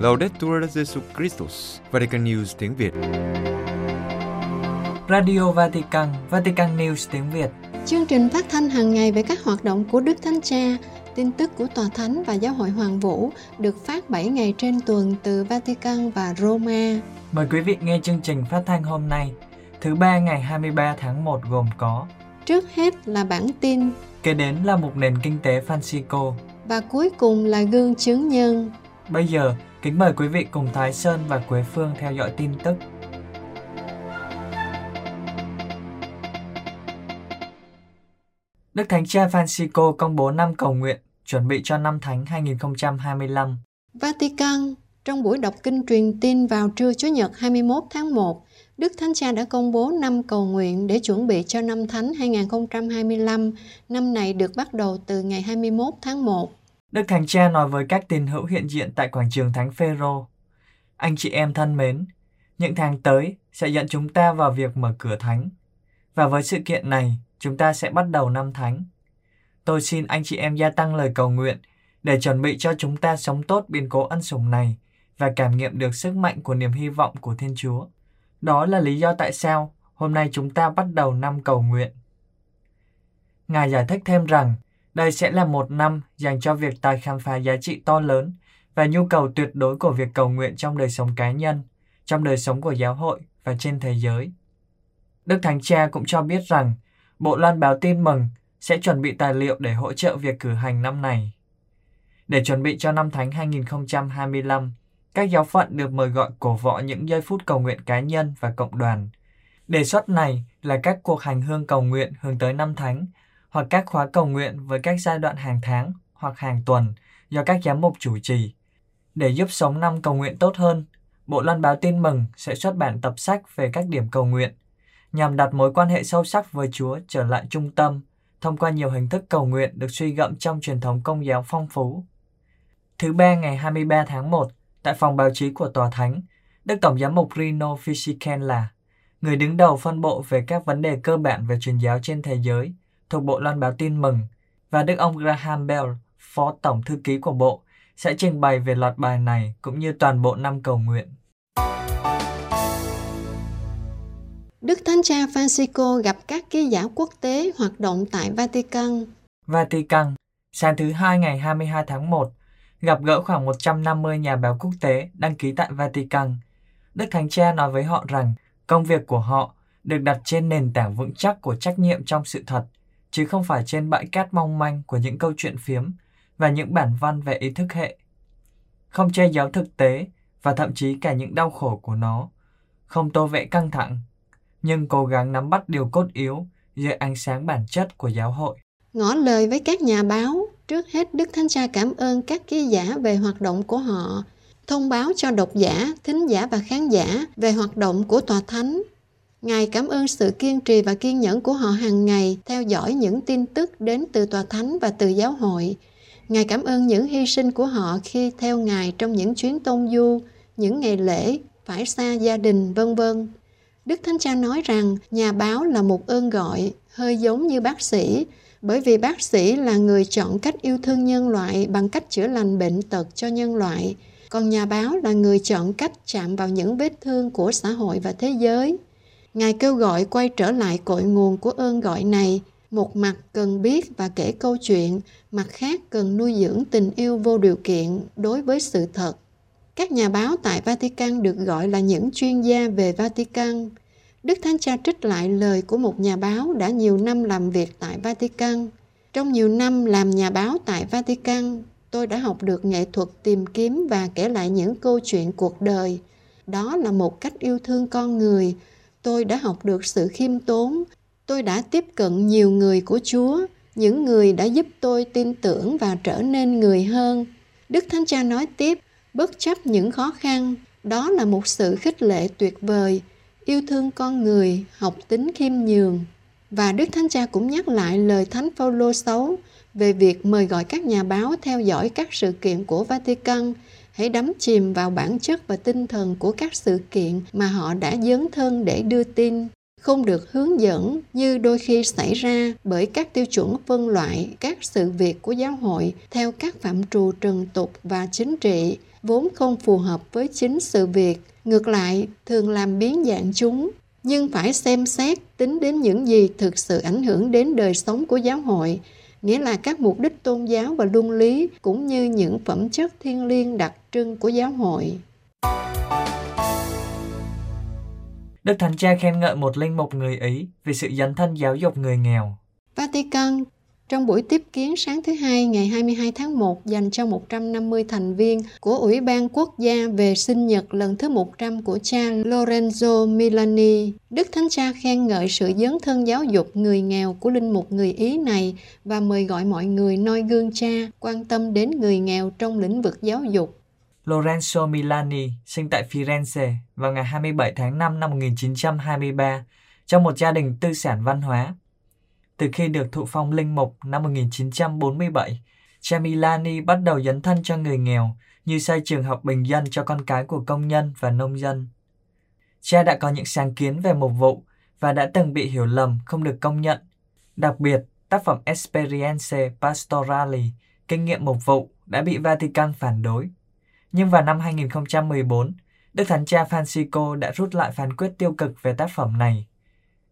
Laudetur Jesu Christus, Vatican News tiếng Việt. Radio Vatican, Vatican News tiếng Việt. Chương trình phát thanh hàng ngày về các hoạt động của Đức Thánh Cha, tin tức của Tòa Thánh và Giáo hội Hoàng Vũ được phát 7 ngày trên tuần từ Vatican và Roma. Mời quý vị nghe chương trình phát thanh hôm nay, thứ ba ngày 23 tháng 1 gồm có Trước hết là bản tin Kế đến là một nền kinh tế Francisco. và cuối cùng là gương chứng nhân. Bây giờ, kính mời quý vị cùng Thái Sơn và Quế Phương theo dõi tin tức. Đức Thánh Cha Francisco công bố năm cầu nguyện chuẩn bị cho năm Thánh 2025. Vatican, trong buổi đọc kinh truyền tin vào trưa Chủ nhật 21 tháng 1, Đức Thánh Cha đã công bố năm cầu nguyện để chuẩn bị cho năm Thánh 2025. Năm này được bắt đầu từ ngày 21 tháng 1. Đức Thánh Cha nói với các tín hữu hiện diện tại quảng trường Thánh Phêrô: Anh chị em thân mến, những tháng tới sẽ dẫn chúng ta vào việc mở cửa thánh. Và với sự kiện này, chúng ta sẽ bắt đầu năm thánh. Tôi xin anh chị em gia tăng lời cầu nguyện để chuẩn bị cho chúng ta sống tốt biến cố ân sủng này và cảm nghiệm được sức mạnh của niềm hy vọng của Thiên Chúa. Đó là lý do tại sao hôm nay chúng ta bắt đầu năm cầu nguyện. Ngài giải thích thêm rằng đây sẽ là một năm dành cho việc tài khám phá giá trị to lớn và nhu cầu tuyệt đối của việc cầu nguyện trong đời sống cá nhân, trong đời sống của giáo hội và trên thế giới. Đức Thánh Cha cũng cho biết rằng Bộ Loan báo tin mừng sẽ chuẩn bị tài liệu để hỗ trợ việc cử hành năm này. Để chuẩn bị cho năm Thánh 2025, các giáo phận được mời gọi cổ võ những giây phút cầu nguyện cá nhân và cộng đoàn. Đề xuất này là các cuộc hành hương cầu nguyện hướng tới năm Thánh hoặc các khóa cầu nguyện với các giai đoạn hàng tháng hoặc hàng tuần do các giám mục chủ trì. Để giúp sống năm cầu nguyện tốt hơn, Bộ Loan báo tin mừng sẽ xuất bản tập sách về các điểm cầu nguyện, nhằm đặt mối quan hệ sâu sắc với Chúa trở lại trung tâm thông qua nhiều hình thức cầu nguyện được suy gẫm trong truyền thống công giáo phong phú. Thứ ba ngày 23 tháng 1, tại phòng báo chí của Tòa Thánh, Đức Tổng giám mục Rino Fisichella, người đứng đầu phân bộ về các vấn đề cơ bản về truyền giáo trên thế giới, thuộc Bộ Loan báo tin mừng, và Đức ông Graham Bell, Phó Tổng Thư ký của Bộ, sẽ trình bày về loạt bài này cũng như toàn bộ năm cầu nguyện. Đức Thánh Cha Francisco gặp các ký giả quốc tế hoạt động tại Vatican. Vatican, sáng thứ Hai ngày 22 tháng 1, gặp gỡ khoảng 150 nhà báo quốc tế đăng ký tại Vatican. Đức Thánh Cha nói với họ rằng công việc của họ được đặt trên nền tảng vững chắc của trách nhiệm trong sự thật, chứ không phải trên bãi cát mong manh của những câu chuyện phiếm và những bản văn về ý thức hệ. Không che giấu thực tế và thậm chí cả những đau khổ của nó. Không tô vẽ căng thẳng, nhưng cố gắng nắm bắt điều cốt yếu dưới ánh sáng bản chất của giáo hội. Ngỏ lời với các nhà báo, trước hết Đức Thánh Cha cảm ơn các ký giả về hoạt động của họ, thông báo cho độc giả, thính giả và khán giả về hoạt động của Tòa Thánh. Ngài cảm ơn sự kiên trì và kiên nhẫn của họ hàng ngày theo dõi những tin tức đến từ Tòa Thánh và từ giáo hội. Ngài cảm ơn những hy sinh của họ khi theo Ngài trong những chuyến tôn du, những ngày lễ, phải xa gia đình, vân vân. Đức Thánh Cha nói rằng nhà báo là một ơn gọi, hơi giống như bác sĩ, bởi vì bác sĩ là người chọn cách yêu thương nhân loại bằng cách chữa lành bệnh tật cho nhân loại, còn nhà báo là người chọn cách chạm vào những vết thương của xã hội và thế giới. Ngài kêu gọi quay trở lại cội nguồn của ơn gọi này, một mặt cần biết và kể câu chuyện, mặt khác cần nuôi dưỡng tình yêu vô điều kiện đối với sự thật. Các nhà báo tại Vatican được gọi là những chuyên gia về Vatican. Đức Thánh Cha trích lại lời của một nhà báo đã nhiều năm làm việc tại Vatican. Trong nhiều năm làm nhà báo tại Vatican, tôi đã học được nghệ thuật tìm kiếm và kể lại những câu chuyện cuộc đời. Đó là một cách yêu thương con người. Tôi đã học được sự khiêm tốn. Tôi đã tiếp cận nhiều người của Chúa, những người đã giúp tôi tin tưởng và trở nên người hơn. Đức Thánh Cha nói tiếp, bất chấp những khó khăn, đó là một sự khích lệ tuyệt vời yêu thương con người, học tính khiêm nhường. Và Đức Thánh Cha cũng nhắc lại lời Thánh Phaolô 6 về việc mời gọi các nhà báo theo dõi các sự kiện của Vatican, hãy đắm chìm vào bản chất và tinh thần của các sự kiện mà họ đã dấn thân để đưa tin. không được hướng dẫn như đôi khi xảy ra bởi các tiêu chuẩn phân loại các sự việc của giáo hội theo các phạm trù trần tục và chính trị vốn không phù hợp với chính sự việc ngược lại thường làm biến dạng chúng nhưng phải xem xét tính đến những gì thực sự ảnh hưởng đến đời sống của giáo hội nghĩa là các mục đích tôn giáo và luân lý cũng như những phẩm chất thiêng liêng đặc trưng của giáo hội Đức Thánh Cha khen ngợi một linh mục người Ý vì sự dấn thân giáo dục người nghèo. Vatican trong buổi tiếp kiến sáng thứ Hai ngày 22 tháng 1 dành cho 150 thành viên của Ủy ban Quốc gia về sinh nhật lần thứ 100 của cha Lorenzo Milani, Đức Thánh Cha khen ngợi sự dấn thân giáo dục người nghèo của linh mục người Ý này và mời gọi mọi người noi gương cha quan tâm đến người nghèo trong lĩnh vực giáo dục. Lorenzo Milani sinh tại Firenze vào ngày 27 tháng 5 năm 1923 trong một gia đình tư sản văn hóa. Từ khi được thụ phong linh mục năm 1947, cha Milani bắt đầu dấn thân cho người nghèo như xây trường học bình dân cho con cái của công nhân và nông dân. Cha đã có những sáng kiến về mục vụ và đã từng bị hiểu lầm không được công nhận. Đặc biệt, tác phẩm Experience Pastorali, kinh nghiệm mục vụ, đã bị Vatican phản đối. Nhưng vào năm 2014, Đức Thánh Cha Francisco đã rút lại phán quyết tiêu cực về tác phẩm này.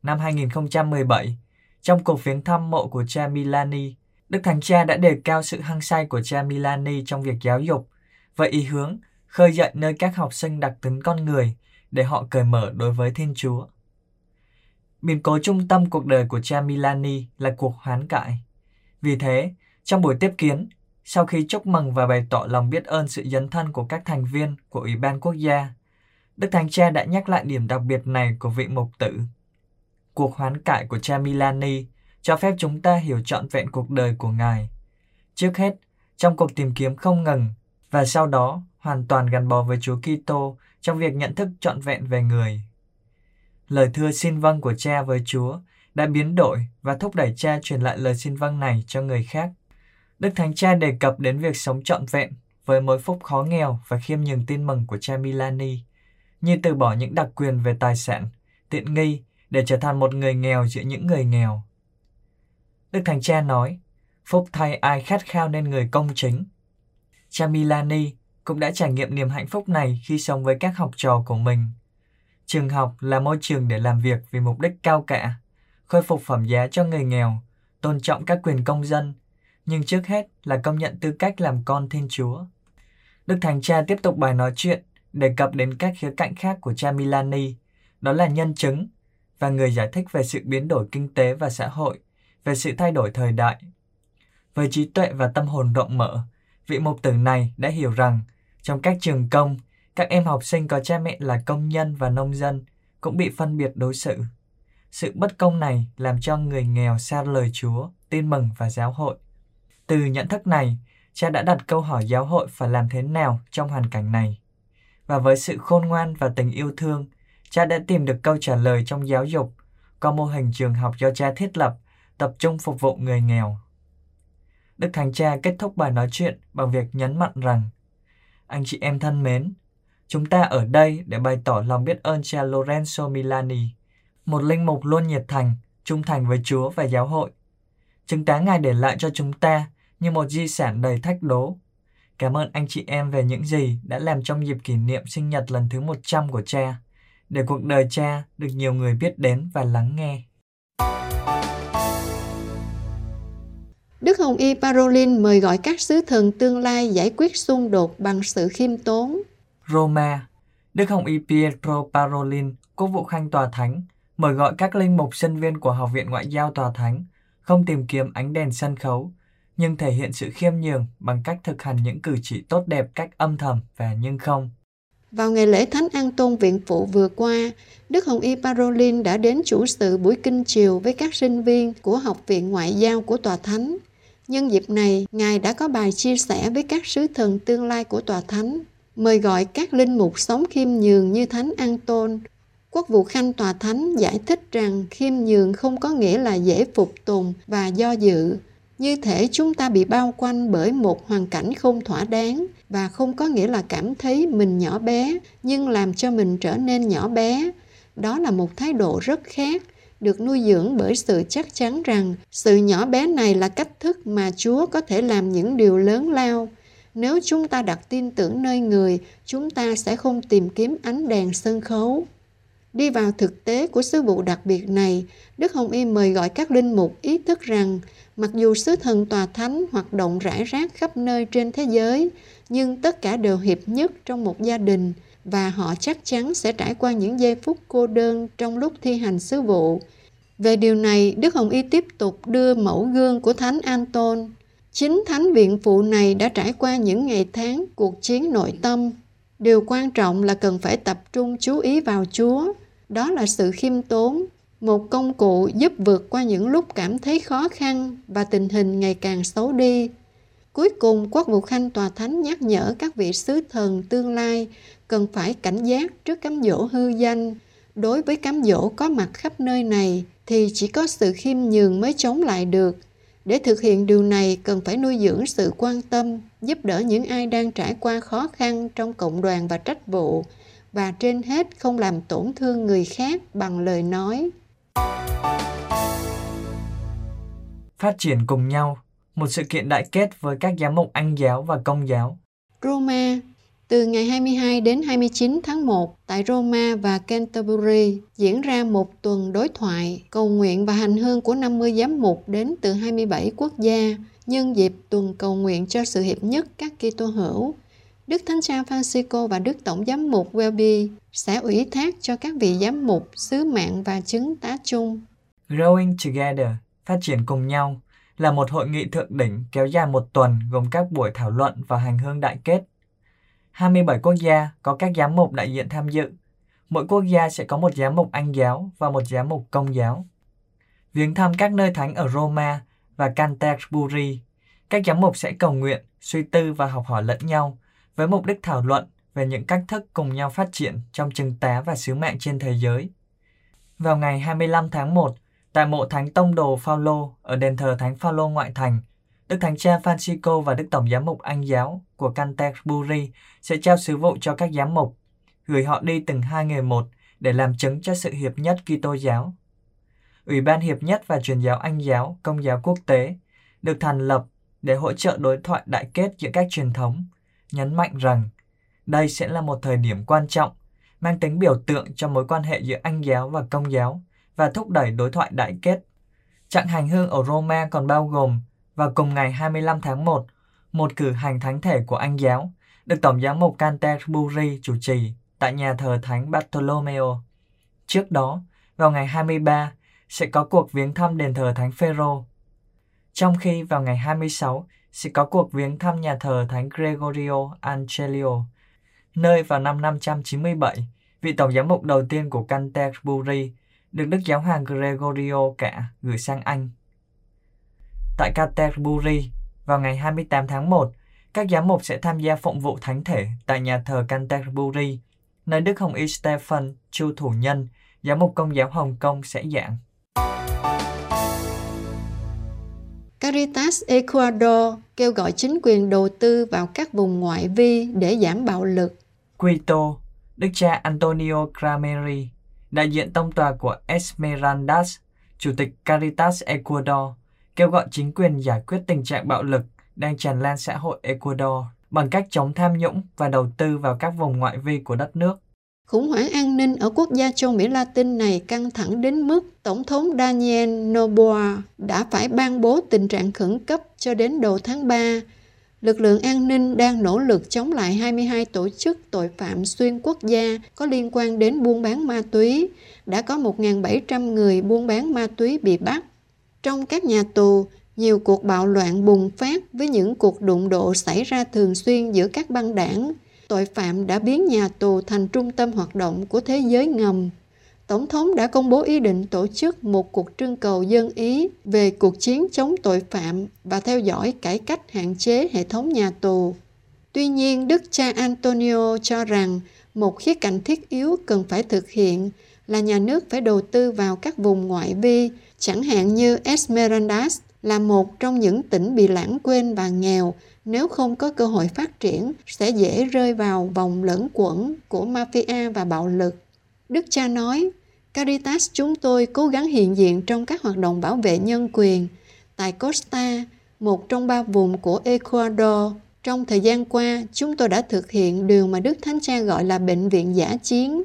Năm 2017, trong cuộc viếng thăm mộ của cha Milani, Đức Thánh Cha đã đề cao sự hăng say của cha Milani trong việc giáo dục và ý hướng khơi dậy nơi các học sinh đặc tính con người để họ cởi mở đối với Thiên Chúa. Biến cố trung tâm cuộc đời của cha Milani là cuộc hoán cải. Vì thế, trong buổi tiếp kiến, sau khi chúc mừng và bày tỏ lòng biết ơn sự dấn thân của các thành viên của Ủy ban Quốc gia, Đức Thánh Cha đã nhắc lại điểm đặc biệt này của vị mục tử. Cuộc hoán cải của cha Milani cho phép chúng ta hiểu trọn vẹn cuộc đời của Ngài. Trước hết, trong cuộc tìm kiếm không ngừng và sau đó hoàn toàn gắn bó với Chúa Kitô trong việc nhận thức trọn vẹn về người. Lời thưa xin vâng của cha với Chúa đã biến đổi và thúc đẩy cha truyền lại lời xin vâng này cho người khác. Đức Thánh Cha đề cập đến việc sống trọn vẹn với mối phúc khó nghèo và khiêm nhường tin mừng của cha Milani, như từ bỏ những đặc quyền về tài sản, tiện nghi để trở thành một người nghèo giữa những người nghèo. Đức Thánh Cha nói, phúc thay ai khát khao nên người công chính. Cha Milani cũng đã trải nghiệm niềm hạnh phúc này khi sống với các học trò của mình. Trường học là môi trường để làm việc vì mục đích cao cả, khôi phục phẩm giá cho người nghèo, tôn trọng các quyền công dân, nhưng trước hết là công nhận tư cách làm con Thiên Chúa. Đức Thánh Cha tiếp tục bài nói chuyện đề cập đến các khía cạnh khác của cha Milani, đó là nhân chứng và người giải thích về sự biến đổi kinh tế và xã hội, về sự thay đổi thời đại. Với trí tuệ và tâm hồn rộng mở, vị mục tử này đã hiểu rằng trong các trường công, các em học sinh có cha mẹ là công nhân và nông dân cũng bị phân biệt đối xử. Sự bất công này làm cho người nghèo xa lời Chúa, tin mừng và giáo hội. Từ nhận thức này, cha đã đặt câu hỏi giáo hội phải làm thế nào trong hoàn cảnh này. Và với sự khôn ngoan và tình yêu thương, cha đã tìm được câu trả lời trong giáo dục qua mô hình trường học do cha thiết lập, tập trung phục vụ người nghèo. Đức Thánh Cha kết thúc bài nói chuyện bằng việc nhấn mạnh rằng Anh chị em thân mến, chúng ta ở đây để bày tỏ lòng biết ơn cha Lorenzo Milani, một linh mục luôn nhiệt thành, trung thành với Chúa và giáo hội. Chứng tá Ngài để lại cho chúng ta như một di sản đầy thách đố. Cảm ơn anh chị em về những gì đã làm trong dịp kỷ niệm sinh nhật lần thứ 100 của cha, để cuộc đời cha được nhiều người biết đến và lắng nghe. Đức Hồng Y Parolin mời gọi các sứ thần tương lai giải quyết xung đột bằng sự khiêm tốn. Roma, Đức Hồng Y Pietro Parolin, quốc vụ khanh tòa thánh, mời gọi các linh mục sinh viên của Học viện Ngoại giao tòa thánh không tìm kiếm ánh đèn sân khấu, nhưng thể hiện sự khiêm nhường bằng cách thực hành những cử chỉ tốt đẹp cách âm thầm và nhưng không. Vào ngày lễ Thánh An Tôn Viện Phụ vừa qua, Đức Hồng Y Parolin đã đến chủ sự buổi kinh chiều với các sinh viên của Học viện Ngoại giao của Tòa Thánh. Nhân dịp này, Ngài đã có bài chia sẻ với các sứ thần tương lai của Tòa Thánh, mời gọi các linh mục sống khiêm nhường như Thánh An Tôn. Quốc vụ Khanh Tòa Thánh giải thích rằng khiêm nhường không có nghĩa là dễ phục tùng và do dự, như thể chúng ta bị bao quanh bởi một hoàn cảnh không thỏa đáng và không có nghĩa là cảm thấy mình nhỏ bé nhưng làm cho mình trở nên nhỏ bé Đó là một thái độ rất khác, được nuôi dưỡng bởi sự chắc chắn rằng sự nhỏ bé này là cách thức mà Chúa có thể làm những điều lớn lao. Nếu chúng ta đặt tin tưởng nơi người, chúng ta sẽ không tìm kiếm ánh đèn sân khấu. Đi vào thực tế của sứ vụ đặc biệt này, Đức Hồng Y mời gọi các linh mục ý thức rằng mặc dù sứ thần tòa thánh hoạt động rải rác khắp nơi trên thế giới, nhưng tất cả đều hiệp nhất trong một gia đình và họ chắc chắn sẽ trải qua những giây phút cô đơn trong lúc thi hành sứ vụ. Về điều này, Đức Hồng Y tiếp tục đưa mẫu gương của Thánh Anton. Chính Thánh Viện Phụ này đã trải qua những ngày tháng cuộc chiến nội tâm. Điều quan trọng là cần phải tập trung chú ý vào Chúa. Đó là sự khiêm tốn, một công cụ giúp vượt qua những lúc cảm thấy khó khăn và tình hình ngày càng xấu đi. Cuối cùng, Quốc vụ Khanh Tòa Thánh nhắc nhở các vị sứ thần tương lai cần phải cảnh giác trước cám dỗ hư danh. Đối với cám dỗ có mặt khắp nơi này thì chỉ có sự khiêm nhường mới chống lại được. Để thực hiện điều này cần phải nuôi dưỡng sự quan tâm, giúp đỡ những ai đang trải qua khó khăn trong cộng đoàn và trách vụ và trên hết không làm tổn thương người khác bằng lời nói. Phát triển cùng nhau, một sự kiện đại kết với các giám mục Anh giáo và Công giáo. Roma, từ ngày 22 đến 29 tháng 1 tại Roma và Canterbury diễn ra một tuần đối thoại, cầu nguyện và hành hương của 50 giám mục đến từ 27 quốc gia nhân dịp tuần cầu nguyện cho sự hiệp nhất các Kitô hữu. Đức Thánh Cha Francisco và Đức Tổng Giám mục Welby sẽ ủy thác cho các vị giám mục sứ mạng và chứng tá chung. Growing Together, phát triển cùng nhau, là một hội nghị thượng đỉnh kéo dài một tuần gồm các buổi thảo luận và hành hương đại kết 27 quốc gia có các giám mục đại diện tham dự. Mỗi quốc gia sẽ có một giám mục Anh giáo và một giám mục Công giáo. Viếng thăm các nơi thánh ở Roma và Canterbury, các giám mục sẽ cầu nguyện, suy tư và học hỏi lẫn nhau với mục đích thảo luận về những cách thức cùng nhau phát triển trong chứng tá và sứ mạng trên thế giới. Vào ngày 25 tháng 1, tại mộ Thánh Tông Đồ Phaolô ở đền thờ Thánh Phaolô ngoại thành, Đức Thánh Cha Francisco và Đức Tổng Giám mục Anh giáo của Canterbury sẽ trao sứ vụ cho các giám mục, gửi họ đi từng hai người một để làm chứng cho sự hiệp nhất Kitô giáo. Ủy ban Hiệp nhất và Truyền giáo Anh giáo, Công giáo quốc tế được thành lập để hỗ trợ đối thoại đại kết giữa các truyền thống, nhấn mạnh rằng đây sẽ là một thời điểm quan trọng, mang tính biểu tượng cho mối quan hệ giữa Anh giáo và Công giáo và thúc đẩy đối thoại đại kết. Chặng hành hương ở Roma còn bao gồm vào cùng ngày 25 tháng 1, một cử hành thánh thể của Anh giáo được Tổng giám mục Canterbury chủ trì tại nhà thờ Thánh Bartolomeo. Trước đó, vào ngày 23, sẽ có cuộc viếng thăm đền thờ Thánh Phêrô. Trong khi vào ngày 26 sẽ có cuộc viếng thăm nhà thờ Thánh Gregorio Angelio, nơi vào năm 597, vị tổng giám mục đầu tiên của Canterbury được Đức Giáo hoàng Gregorio cả gửi sang Anh. Tại Canterbury, vào ngày 28 tháng 1, các giám mục sẽ tham gia phụng vụ thánh thể tại nhà thờ Canterbury, nơi Đức Hồng Y Stephen Chu Thủ Nhân, giám mục công giáo Hồng Kông sẽ giảng. Caritas Ecuador kêu gọi chính quyền đầu tư vào các vùng ngoại vi để giảm bạo lực. Quito, Đức cha Antonio Grameri, đại diện tông tòa của Esmeraldas, chủ tịch Caritas Ecuador, kêu gọi chính quyền giải quyết tình trạng bạo lực đang tràn lan xã hội Ecuador bằng cách chống tham nhũng và đầu tư vào các vùng ngoại vi của đất nước. Khủng hoảng an ninh ở quốc gia châu Mỹ Latin này căng thẳng đến mức Tổng thống Daniel Noboa đã phải ban bố tình trạng khẩn cấp cho đến đầu tháng 3. Lực lượng an ninh đang nỗ lực chống lại 22 tổ chức tội phạm xuyên quốc gia có liên quan đến buôn bán ma túy. Đã có 1.700 người buôn bán ma túy bị bắt. Trong các nhà tù, nhiều cuộc bạo loạn bùng phát với những cuộc đụng độ xảy ra thường xuyên giữa các băng đảng. Tội phạm đã biến nhà tù thành trung tâm hoạt động của thế giới ngầm. Tổng thống đã công bố ý định tổ chức một cuộc trưng cầu dân ý về cuộc chiến chống tội phạm và theo dõi cải cách hạn chế hệ thống nhà tù. Tuy nhiên, Đức cha Antonio cho rằng một khía cạnh thiết yếu cần phải thực hiện là nhà nước phải đầu tư vào các vùng ngoại vi, chẳng hạn như Esmeraldas là một trong những tỉnh bị lãng quên và nghèo nếu không có cơ hội phát triển sẽ dễ rơi vào vòng lẫn quẩn của mafia và bạo lực. Đức cha nói, Caritas chúng tôi cố gắng hiện diện trong các hoạt động bảo vệ nhân quyền tại Costa, một trong ba vùng của Ecuador. Trong thời gian qua, chúng tôi đã thực hiện điều mà Đức Thánh Cha gọi là bệnh viện giả chiến.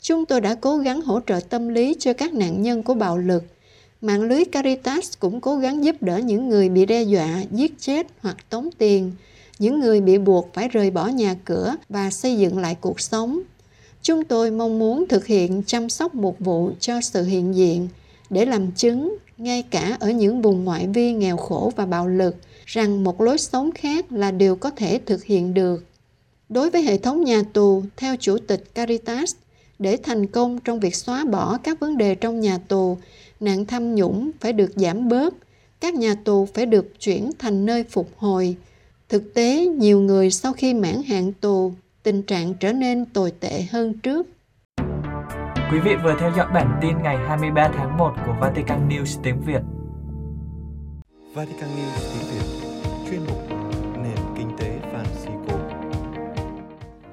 Chúng tôi đã cố gắng hỗ trợ tâm lý cho các nạn nhân của bạo lực. Mạng lưới Caritas cũng cố gắng giúp đỡ những người bị đe dọa, giết chết hoặc tống tiền, những người bị buộc phải rời bỏ nhà cửa và xây dựng lại cuộc sống. Chúng tôi mong muốn thực hiện chăm sóc một vụ cho sự hiện diện để làm chứng ngay cả ở những vùng ngoại vi nghèo khổ và bạo lực rằng một lối sống khác là điều có thể thực hiện được. Đối với hệ thống nhà tù, theo Chủ tịch Caritas, để thành công trong việc xóa bỏ các vấn đề trong nhà tù, nạn tham nhũng phải được giảm bớt, các nhà tù phải được chuyển thành nơi phục hồi. Thực tế, nhiều người sau khi mãn hạn tù, tình trạng trở nên tồi tệ hơn trước. Quý vị vừa theo dõi bản tin ngày 23 tháng 1 của Vatican News tiếng Việt. Vatican News tiếng Việt chuyên mục nền kinh tế Francisco.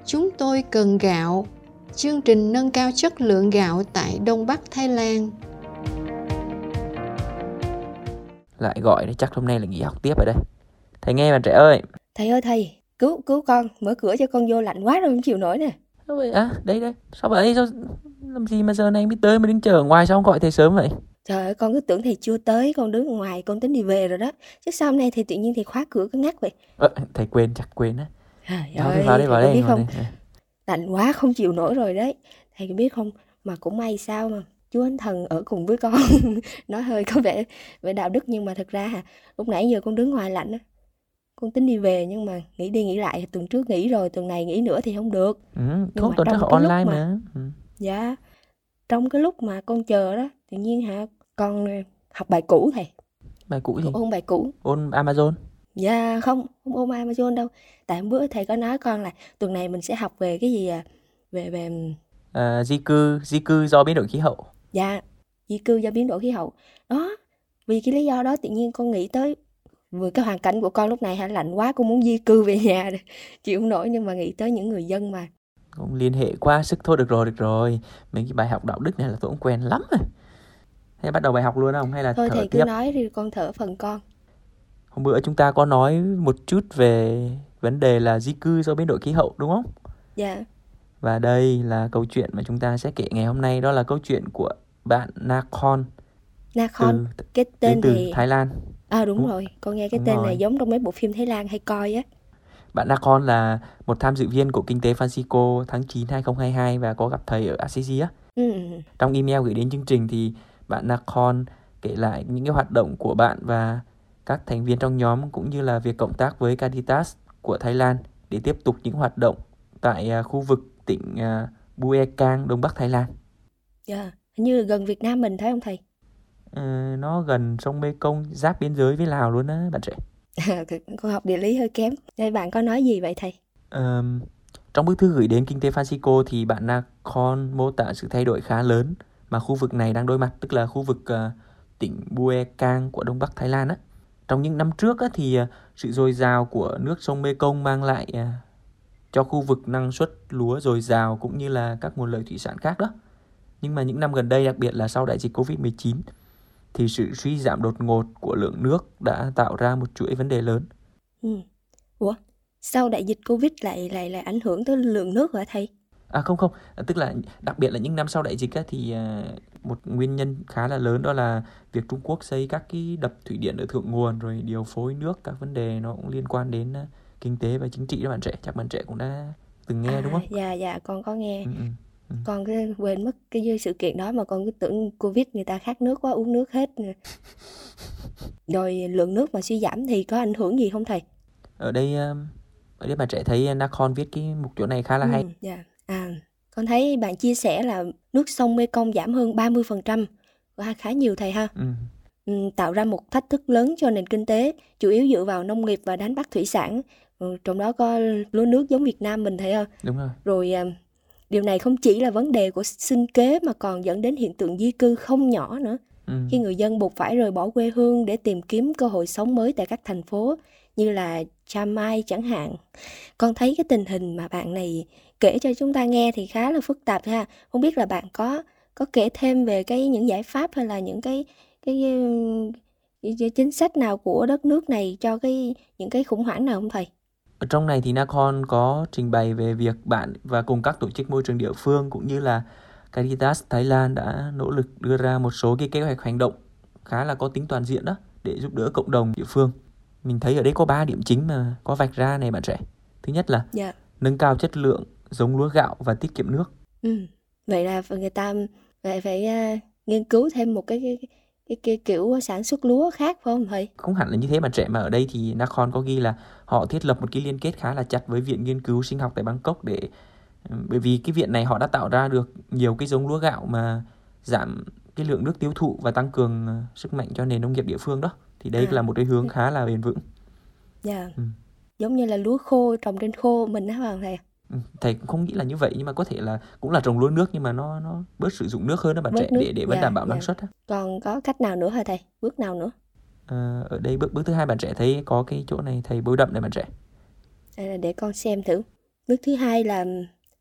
Chúng tôi cần gạo. Chương trình nâng cao chất lượng gạo tại Đông Bắc Thái Lan. Lại gọi đấy, chắc hôm nay là nghỉ học tiếp rồi đây. Thầy nghe bạn trẻ ơi. Thầy ơi thầy, cứu cứu con, mở cửa cho con vô lạnh quá rồi không chịu nổi nè. À, đây đây. Sao vậy? Sao... Làm gì mà giờ này mới tới mà đứng chờ ở ngoài sao không gọi thầy sớm vậy? Trời ơi, con cứ tưởng thầy chưa tới, con đứng ở ngoài, con tính đi về rồi đó. Chứ sao hôm nay thầy tự nhiên thầy khóa cửa cứ ngắt vậy? Ờ, thầy quên, chắc quên á. Vào ơi, vào đây, vào đây. biết không, lạnh quá không chịu nổi rồi đấy. Thầy có biết không, mà cũng may sao mà Chúa Thánh Thần ở cùng với con. Nói hơi có vẻ vẻ đạo đức nhưng mà thật ra hả, lúc nãy giờ con đứng ngoài lạnh á. Con tính đi về nhưng mà nghĩ đi nghĩ lại, tuần trước nghỉ rồi, tuần này nghỉ nữa thì không được. Ừ, mà tuần trước online mà- mà. Ừ. Dạ, trong cái lúc mà con chờ đó, tự nhiên hả, con học bài cũ thầy, Bài cũ gì? ôn bài cũ. Ôn Amazon. Dạ không, không ôm Amazon đâu. Tại hôm bữa thầy có nói con là tuần này mình sẽ học về cái gì à? Về về À, di cư, di cư do biến đổi khí hậu. Dạ di cư do biến đổi khí hậu. Đó, vì cái lý do đó tự nhiên con nghĩ tới vừa cái hoàn cảnh của con lúc này hả lạnh quá con muốn di cư về nhà. Chịu không nổi nhưng mà nghĩ tới những người dân mà. Không liên hệ qua sức thôi được rồi, được rồi. Mấy cái bài học đạo đức này là tôi cũng quen lắm rồi. Thế bắt đầu bài học luôn không? Hay là Thôi thở thầy cứ tiếp? nói đi con thở phần con. Hôm bữa chúng ta có nói một chút về vấn đề là di cư do biến đổi khí hậu đúng không? Dạ. Và đây là câu chuyện mà chúng ta sẽ kể ngày hôm nay đó là câu chuyện của bạn Nakhon Nakhon, từ cái tên từ thì Thái Lan. À đúng Đúng- rồi, con nghe cái đúng tên rồi. này giống trong mấy bộ phim Thái Lan hay coi á. Bạn Nakhon là một tham dự viên của Kinh tế Francisco tháng 9 2022 và có gặp thầy ở Assisi á. Ừ. Trong email gửi đến chương trình thì bạn Nakhon kể lại những cái hoạt động của bạn và các thành viên trong nhóm cũng như là việc cộng tác với Caritas của Thái Lan để tiếp tục những hoạt động tại à, khu vực tỉnh à, Buekang, Đông Bắc Thái Lan. Dạ, hình như là gần Việt Nam mình thấy không thầy? Ờ, nó gần sông Mekong giáp biên giới với Lào luôn á bạn trẻ. con học địa lý hơi kém. Đây bạn có nói gì vậy thầy? Ờm, trong bức thư gửi đến Kinh tế Francisco thì bạn Nakhon mô tả sự thay đổi khá lớn mà khu vực này đang đối mặt, tức là khu vực ờ, tỉnh Buekang của Đông Bắc Thái Lan á. Trong những năm trước á, thì ờ, sự dồi dào của nước sông Mekong mang lại ờ, cho khu vực năng suất lúa dồi dào cũng như là các nguồn lợi thủy sản khác đó. Nhưng mà những năm gần đây, đặc biệt là sau đại dịch Covid-19 thì sự suy giảm đột ngột của lượng nước đã tạo ra một chuỗi vấn đề lớn. Ừ. Ủa, sao đại dịch Covid lại lại lại ảnh hưởng tới lượng nước hả thầy? À không không, tức là đặc biệt là những năm sau đại dịch á, thì à, một nguyên nhân khá là lớn đó là việc Trung Quốc xây các cái đập thủy điện ở thượng nguồn rồi điều phối nước các vấn đề nó cũng liên quan đến à, kinh tế và chính trị đó bạn trẻ, chắc bạn trẻ cũng đã từng nghe đúng À, không? dạ dạ con có nghe. Ừ, ừ. Con cứ quên mất cái sự kiện đó mà con cứ tưởng Covid người ta khát nước quá uống nước hết. Rồi lượng nước mà suy giảm thì có ảnh hưởng gì không thầy? Ở đây à, ở đây bạn trẻ thấy Nakhon viết cái mục chỗ này khá là hay. Ừ, dạ. À, con thấy bạn chia sẻ là nước sông Mekong giảm hơn 30%. Wow, khá nhiều thầy ha. Ừ. Ừ, tạo ra một thách thức lớn cho nền kinh tế, chủ yếu dựa vào nông nghiệp và đánh bắt thủy sản. Ừ, trong đó có lúa nước giống Việt Nam mình thấy không? Đúng rồi. Rồi à, điều này không chỉ là vấn đề của sinh kế mà còn dẫn đến hiện tượng di cư không nhỏ nữa. Ừ. Khi người dân buộc phải rời bỏ quê hương để tìm kiếm cơ hội sống mới tại các thành phố như là Chiang Mai chẳng hạn. Con thấy cái tình hình mà bạn này kể cho chúng ta nghe thì khá là phức tạp ha. Không biết là bạn có có kể thêm về cái những giải pháp hay là những cái cái, cái, cái chính sách nào của đất nước này cho cái những cái khủng hoảng nào không thầy? Ở trong này thì Nakhon có trình bày về việc bạn và cùng các tổ chức môi trường địa phương cũng như là Caritas Thái Lan đã nỗ lực đưa ra một số cái kế hoạch hành động khá là có tính toàn diện đó để giúp đỡ cộng đồng địa phương. Mình thấy ở đây có 3 điểm chính mà có vạch ra này bạn trẻ. Thứ nhất là yeah. Dạ. nâng cao chất lượng giống lúa gạo và tiết kiệm nước. Ừ. Vậy là người ta phải phải uh, nghiên cứu thêm một cái, cái cái, cái kiểu sản xuất lúa khác phải không thầy? Không hẳn là như thế bạn trẻ mà ở đây thì Nakhon có ghi là họ thiết lập một cái liên kết khá là chặt với viện nghiên cứu sinh học tại Bangkok để bởi vì cái viện này họ đã tạo ra được nhiều cái giống lúa gạo mà giảm cái lượng nước tiêu thụ và tăng cường ờ, sức mạnh cho nền nông nghiệp địa phương đó thì đây à, là một cái hướng khá là bền vững. Dạ. Yeah. Ừ. Giống như là lúa khô trồng trên khô mình đó phải thầy? Thầy cũng không nghĩ là như vậy nhưng mà có thể là cũng là trồng lúa nước nhưng mà nó nó bớt sử dụng nước hơn đó bạn bớt trẻ nước. để để vẫn dạ, đảm bảo dạ. năng suất. Đó. Còn có cách nào nữa hả thầy? Bước nào nữa? À, ở đây bước bước thứ hai bạn trẻ thấy có cái chỗ này thầy bôi đậm này bạn trẻ. Đây là để con xem thử. Bước thứ hai là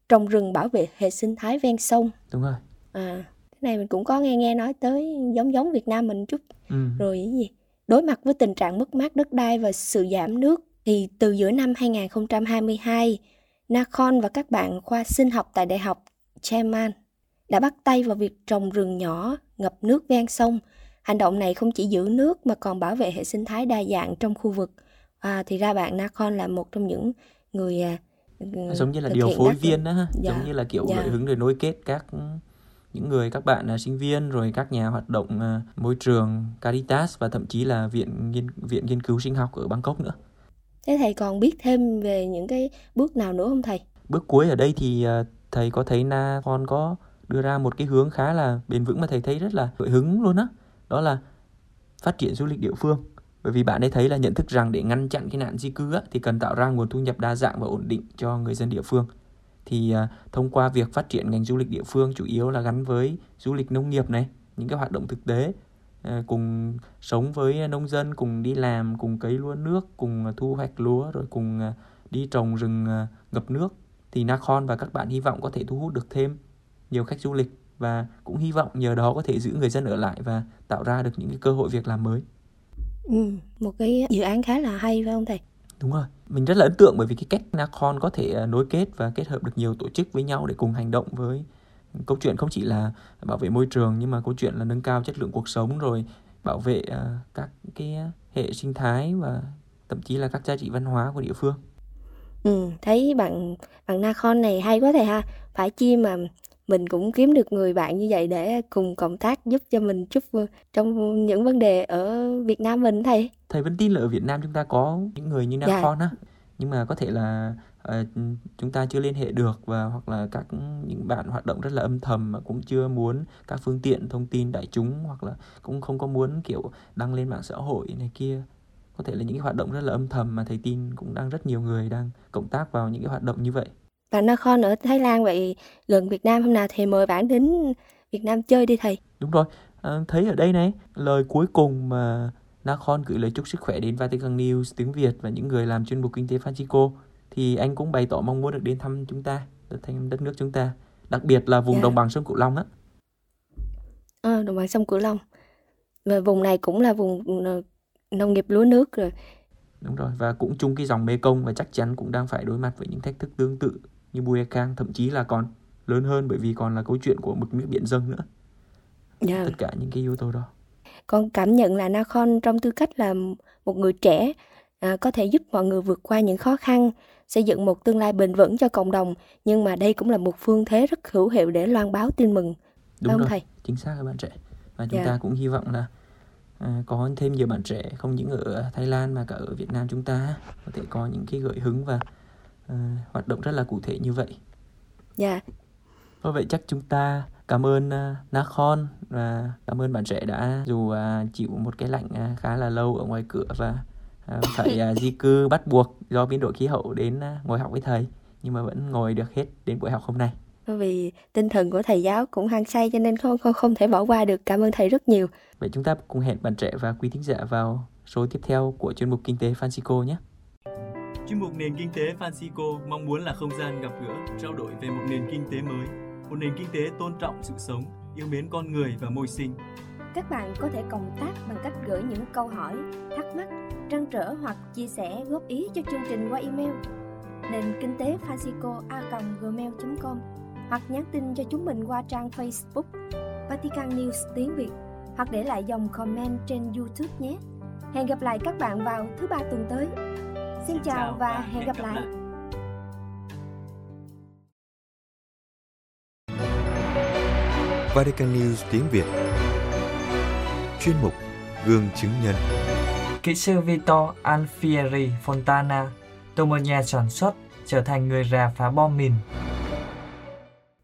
trồng rừng bảo vệ hệ sinh thái ven sông. Đúng rồi. À, cái này mình cũng có nghe nghe nói tới giống giống Việt Nam mình chút. Ừ. Rồi cái gì? Đối mặt với tình trạng mất mát đất đai và sự giảm nước thì từ giữa năm 2022, Nakhon và các bạn khoa sinh học tại Đại học Chaman đã bắt tay vào việc trồng rừng nhỏ ngập nước ven sông. Hành động này không chỉ giữ nước mà còn bảo vệ hệ sinh thái đa dạng trong khu vực. À, thì ra bạn Nakhon là một trong những người à, giống như là điều phối viên đó ha dạ. giống như là kiểu dạ. hứng để nối kết các những người các bạn uh, sinh viên rồi các nhà hoạt động uh, môi trường Caritas và thậm chí là viện nghiên viện nghiên cứu sinh học ở Bangkok nữa. Thế thầy còn biết thêm về những cái bước nào nữa không thầy? Bước cuối ở đây thì ờ, thầy có thấy Na con có đưa ra một cái hướng khá là bền vững mà thầy thấy rất là gợi hứng luôn á. Đó. đó là phát triển du lịch địa phương bởi vì bạn ấy thấy là nhận thức rằng để ngăn chặn cái nạn di cư á, thì cần tạo ra nguồn thu nhập đa dạng và ổn định cho người dân địa phương thì à, thông qua việc phát triển ngành du lịch địa phương chủ yếu là gắn với du lịch nông nghiệp này những cái hoạt động thực tế cùng sống với nông dân cùng đi làm cùng cấy lúa nước cùng thu hoạch lúa rồi cùng à, đi trồng rừng à, ngập nước thì Nakhon và các bạn hy vọng có thể thu hút được thêm nhiều khách du lịch và cũng hy vọng nhờ đó có thể giữ người dân ở lại và tạo ra được những cái cơ hội việc làm mới. Ừ, một cái dự án khá là hay phải không thầy? Đúng rồi, mình rất là ấn tượng bởi vì cái cách Nacon có thể nối kết và kết hợp được nhiều tổ chức với nhau để cùng hành động với câu chuyện không chỉ là bảo vệ môi trường nhưng mà câu chuyện là nâng cao chất lượng cuộc sống rồi bảo vệ uh, các cái hệ sinh thái và thậm chí là các giá trị văn hóa của địa phương. Ừ, thấy bạn bạn Nacon này hay quá thầy ha. Phải chi mà mình cũng kiếm được người bạn như vậy để cùng cộng tác giúp cho mình chút trong những vấn đề ở Việt Nam mình thầy. Thầy vẫn tin là ở Việt Nam chúng ta có những người như Nam dạ. Con á, nhưng mà có thể là uh, chúng ta chưa liên hệ được và hoặc là các những bạn hoạt động rất là âm thầm mà cũng chưa muốn các phương tiện thông tin đại chúng hoặc là cũng không có muốn kiểu đăng lên mạng xã hội này kia. Có thể là những cái hoạt động rất là âm thầm mà thầy tin cũng đang rất nhiều người đang cộng tác vào những cái hoạt động như vậy. Bạn Nakhon ở Thái Lan vậy gần Việt Nam hôm nào thì mời bạn đến Việt Nam chơi đi thầy. Đúng rồi, à, thấy ở đây này, lời cuối cùng mà Nakhon gửi lời chúc sức khỏe đến Vatican News tiếng Việt và những người làm chuyên mục kinh tế Francisco thì anh cũng bày tỏ mong muốn được đến thăm chúng ta, được thăm đất nước chúng ta, đặc biệt là vùng yeah. Dạ. đồng bằng sông Cửu Long á. À, đồng bằng sông Cửu Long. Và vùng này cũng là vùng ờ, nông nghiệp lúa nước rồi. Đúng rồi, và cũng chung cái dòng Mê Công và chắc chắn cũng đang phải đối mặt với những thách thức tương tự như Buekang thậm chí là còn lớn hơn bởi vì còn là câu chuyện của mực nước biển dâng nữa. Yeah. Dạ. Tất cả những cái yếu tố đó. Con cảm nhận là Nakhon trong tư cách là một người trẻ à, có thể giúp mọi người vượt qua những khó khăn, xây dựng một tương lai bền vững cho cộng đồng, nhưng mà đây cũng là một phương thế rất hữu hiệu để loan báo tin mừng. Đúng rồi, thầy? chính xác các bạn trẻ. Và chúng yeah. Dạ. ta cũng hy vọng là à, có thêm nhiều bạn trẻ không những ở Thái Lan mà cả ở Việt Nam chúng ta có thể có những cái gợi hứng và uh, hoạt động rất là cụ thể như vậy. Dạ. Yeah. Vậy chắc chúng ta cảm ơn uh, Nakhon và cảm ơn bạn trẻ đã dù uh, chịu một cái lạnh uh, khá là lâu ở ngoài cửa và uh, phải uh, di cư bắt buộc do biến đổi khí hậu đến uh, ngồi học với thầy nhưng mà vẫn ngồi được hết đến buổi học hôm nay. Vì tinh thần của thầy giáo cũng hăng say cho nên không không không thể bỏ qua được. Cảm ơn thầy rất nhiều. Vậy chúng ta cùng hẹn bạn trẻ và quý thính giả vào số tiếp theo của chuyên mục Kinh tế Francisco nhé. Chuyên mục Nền Kinh tế Francisco mong muốn là không gian gặp gỡ, trao đổi về một nền kinh tế mới, một nền kinh tế tôn trọng sự sống, yêu mến con người và môi sinh. Các bạn có thể cộng tác bằng cách gửi những câu hỏi, thắc mắc, trăn trở hoặc chia sẻ góp ý cho chương trình qua email nền kinh tế Francisco a gmail.com hoặc nhắn tin cho chúng mình qua trang Facebook Vatican News tiếng Việt hoặc để lại dòng comment trên YouTube nhé. Hẹn gặp lại các bạn vào thứ ba tuần tới. Xin chào và hẹn gặp lại. Vatican News tiếng Việt Chuyên mục Gương chứng nhân Kỹ sư Vito Alfieri Fontana từ một nhà sản xuất trở thành người rà phá bom mìn.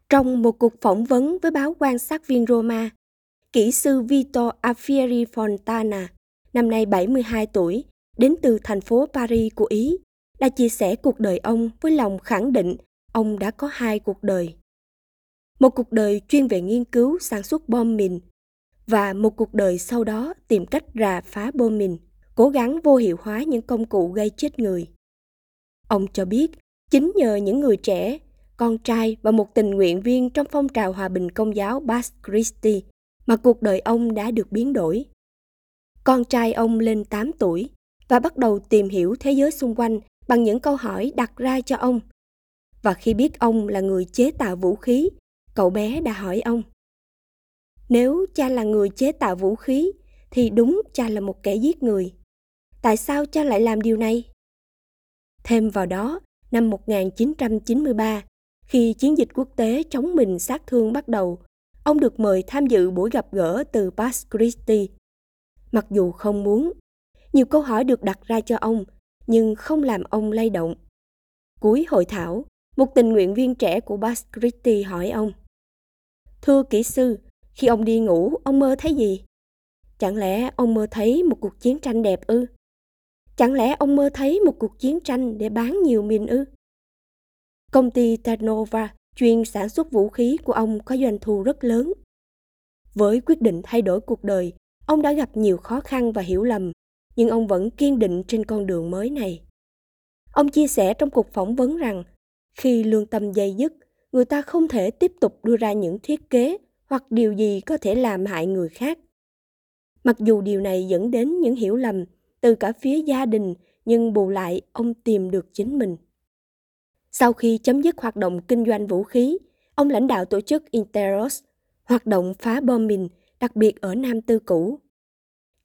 Trong một cuộc phỏng vấn với báo quan sát viên Roma, kỹ sư Vito Alfieri Fontana, năm nay 72 tuổi, đến từ thành phố Paris của Ý, đã chia sẻ cuộc đời ông với lòng khẳng định ông đã có hai cuộc đời. Một cuộc đời chuyên về nghiên cứu sản xuất bom mìn và một cuộc đời sau đó tìm cách rà phá bom mìn, cố gắng vô hiệu hóa những công cụ gây chết người. Ông cho biết, chính nhờ những người trẻ, con trai và một tình nguyện viên trong phong trào hòa bình công giáo Bas Christi mà cuộc đời ông đã được biến đổi. Con trai ông lên 8 tuổi và bắt đầu tìm hiểu thế giới xung quanh bằng những câu hỏi đặt ra cho ông. Và khi biết ông là người chế tạo vũ khí, cậu bé đã hỏi ông. Nếu cha là người chế tạo vũ khí, thì đúng cha là một kẻ giết người. Tại sao cha lại làm điều này? Thêm vào đó, năm 1993, khi chiến dịch quốc tế chống mình sát thương bắt đầu, ông được mời tham dự buổi gặp gỡ từ Pax Christi. Mặc dù không muốn, nhiều câu hỏi được đặt ra cho ông, nhưng không làm ông lay động. Cuối hội thảo, một tình nguyện viên trẻ của Pax Christi hỏi ông. Thưa kỹ sư, khi ông đi ngủ, ông mơ thấy gì? Chẳng lẽ ông mơ thấy một cuộc chiến tranh đẹp ư? Chẳng lẽ ông mơ thấy một cuộc chiến tranh để bán nhiều miền ư? Công ty Tanova chuyên sản xuất vũ khí của ông có doanh thu rất lớn. Với quyết định thay đổi cuộc đời, ông đã gặp nhiều khó khăn và hiểu lầm, nhưng ông vẫn kiên định trên con đường mới này. Ông chia sẻ trong cuộc phỏng vấn rằng, khi lương tâm dây dứt, người ta không thể tiếp tục đưa ra những thiết kế hoặc điều gì có thể làm hại người khác. Mặc dù điều này dẫn đến những hiểu lầm từ cả phía gia đình, nhưng bù lại ông tìm được chính mình. Sau khi chấm dứt hoạt động kinh doanh vũ khí, ông lãnh đạo tổ chức Interos, hoạt động phá bom mìn, đặc biệt ở Nam Tư Cũ.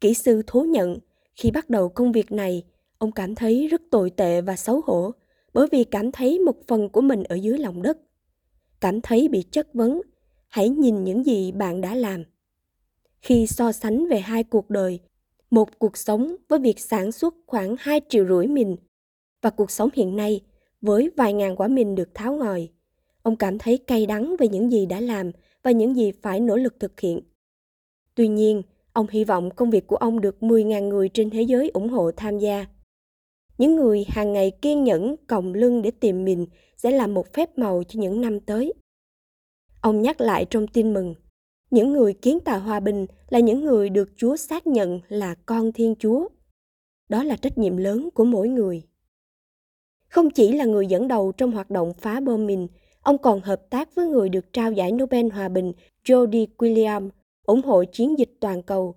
Kỹ sư thú nhận, khi bắt đầu công việc này, ông cảm thấy rất tồi tệ và xấu hổ bởi vì cảm thấy một phần của mình ở dưới lòng đất. Cảm thấy bị chất vấn, hãy nhìn những gì bạn đã làm. Khi so sánh về hai cuộc đời, một cuộc sống với việc sản xuất khoảng 2 triệu rưỡi mìn và cuộc sống hiện nay với vài ngàn quả mìn được tháo ngòi. Ông cảm thấy cay đắng về những gì đã làm và những gì phải nỗ lực thực hiện. Tuy nhiên, ông hy vọng công việc của ông được 10.000 người trên thế giới ủng hộ tham gia. Những người hàng ngày kiên nhẫn còng lưng để tìm mình sẽ là một phép màu cho những năm tới. Ông nhắc lại trong tin mừng, những người kiến tạo hòa bình là những người được Chúa xác nhận là con Thiên Chúa. Đó là trách nhiệm lớn của mỗi người. Không chỉ là người dẫn đầu trong hoạt động phá bom mìn, ông còn hợp tác với người được trao giải Nobel Hòa bình Jody William ủng hộ chiến dịch toàn cầu,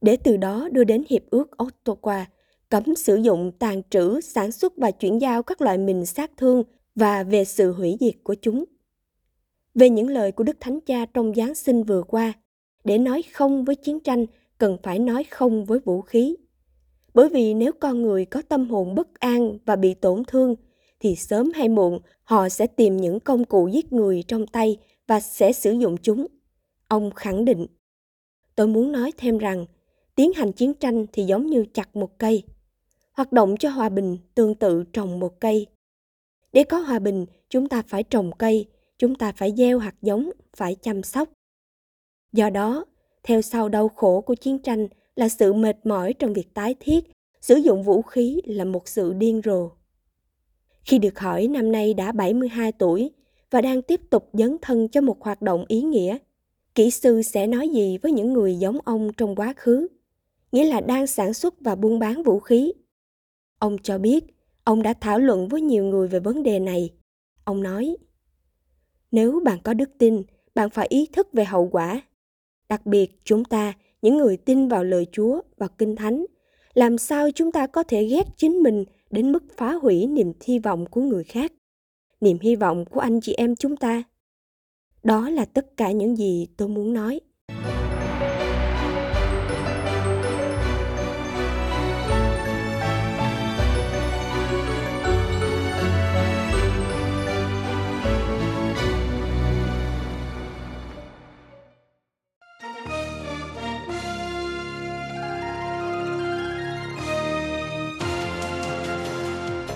để từ đó đưa đến Hiệp ước Ottawa cấm sử dụng, tàn trữ, sản xuất và chuyển giao các loại mìn sát thương và về sự hủy diệt của chúng. Về những lời của Đức Thánh Cha trong Giáng sinh vừa qua, để nói không với chiến tranh cần phải nói không với vũ khí. Bởi vì nếu con người có tâm hồn bất an và bị tổn thương, thì sớm hay muộn họ sẽ tìm những công cụ giết người trong tay và sẽ sử dụng chúng. Ông khẳng định. Tôi muốn nói thêm rằng, tiến hành chiến tranh thì giống như chặt một cây. Hoạt động cho hòa bình tương tự trồng một cây. Để có hòa bình, chúng ta phải trồng cây, chúng ta phải gieo hạt giống, phải chăm sóc. Do đó, theo sau đau khổ của chiến tranh là sự mệt mỏi trong việc tái thiết, sử dụng vũ khí là một sự điên rồ. Khi được hỏi năm nay đã 72 tuổi và đang tiếp tục dấn thân cho một hoạt động ý nghĩa, kỹ sư sẽ nói gì với những người giống ông trong quá khứ, nghĩa là đang sản xuất và buôn bán vũ khí. Ông cho biết, ông đã thảo luận với nhiều người về vấn đề này. Ông nói, nếu bạn có đức tin, bạn phải ý thức về hậu quả. Đặc biệt chúng ta, những người tin vào lời Chúa và Kinh Thánh, làm sao chúng ta có thể ghét chính mình đến mức phá hủy niềm hy vọng của người khác, niềm hy vọng của anh chị em chúng ta. Đó là tất cả những gì tôi muốn nói.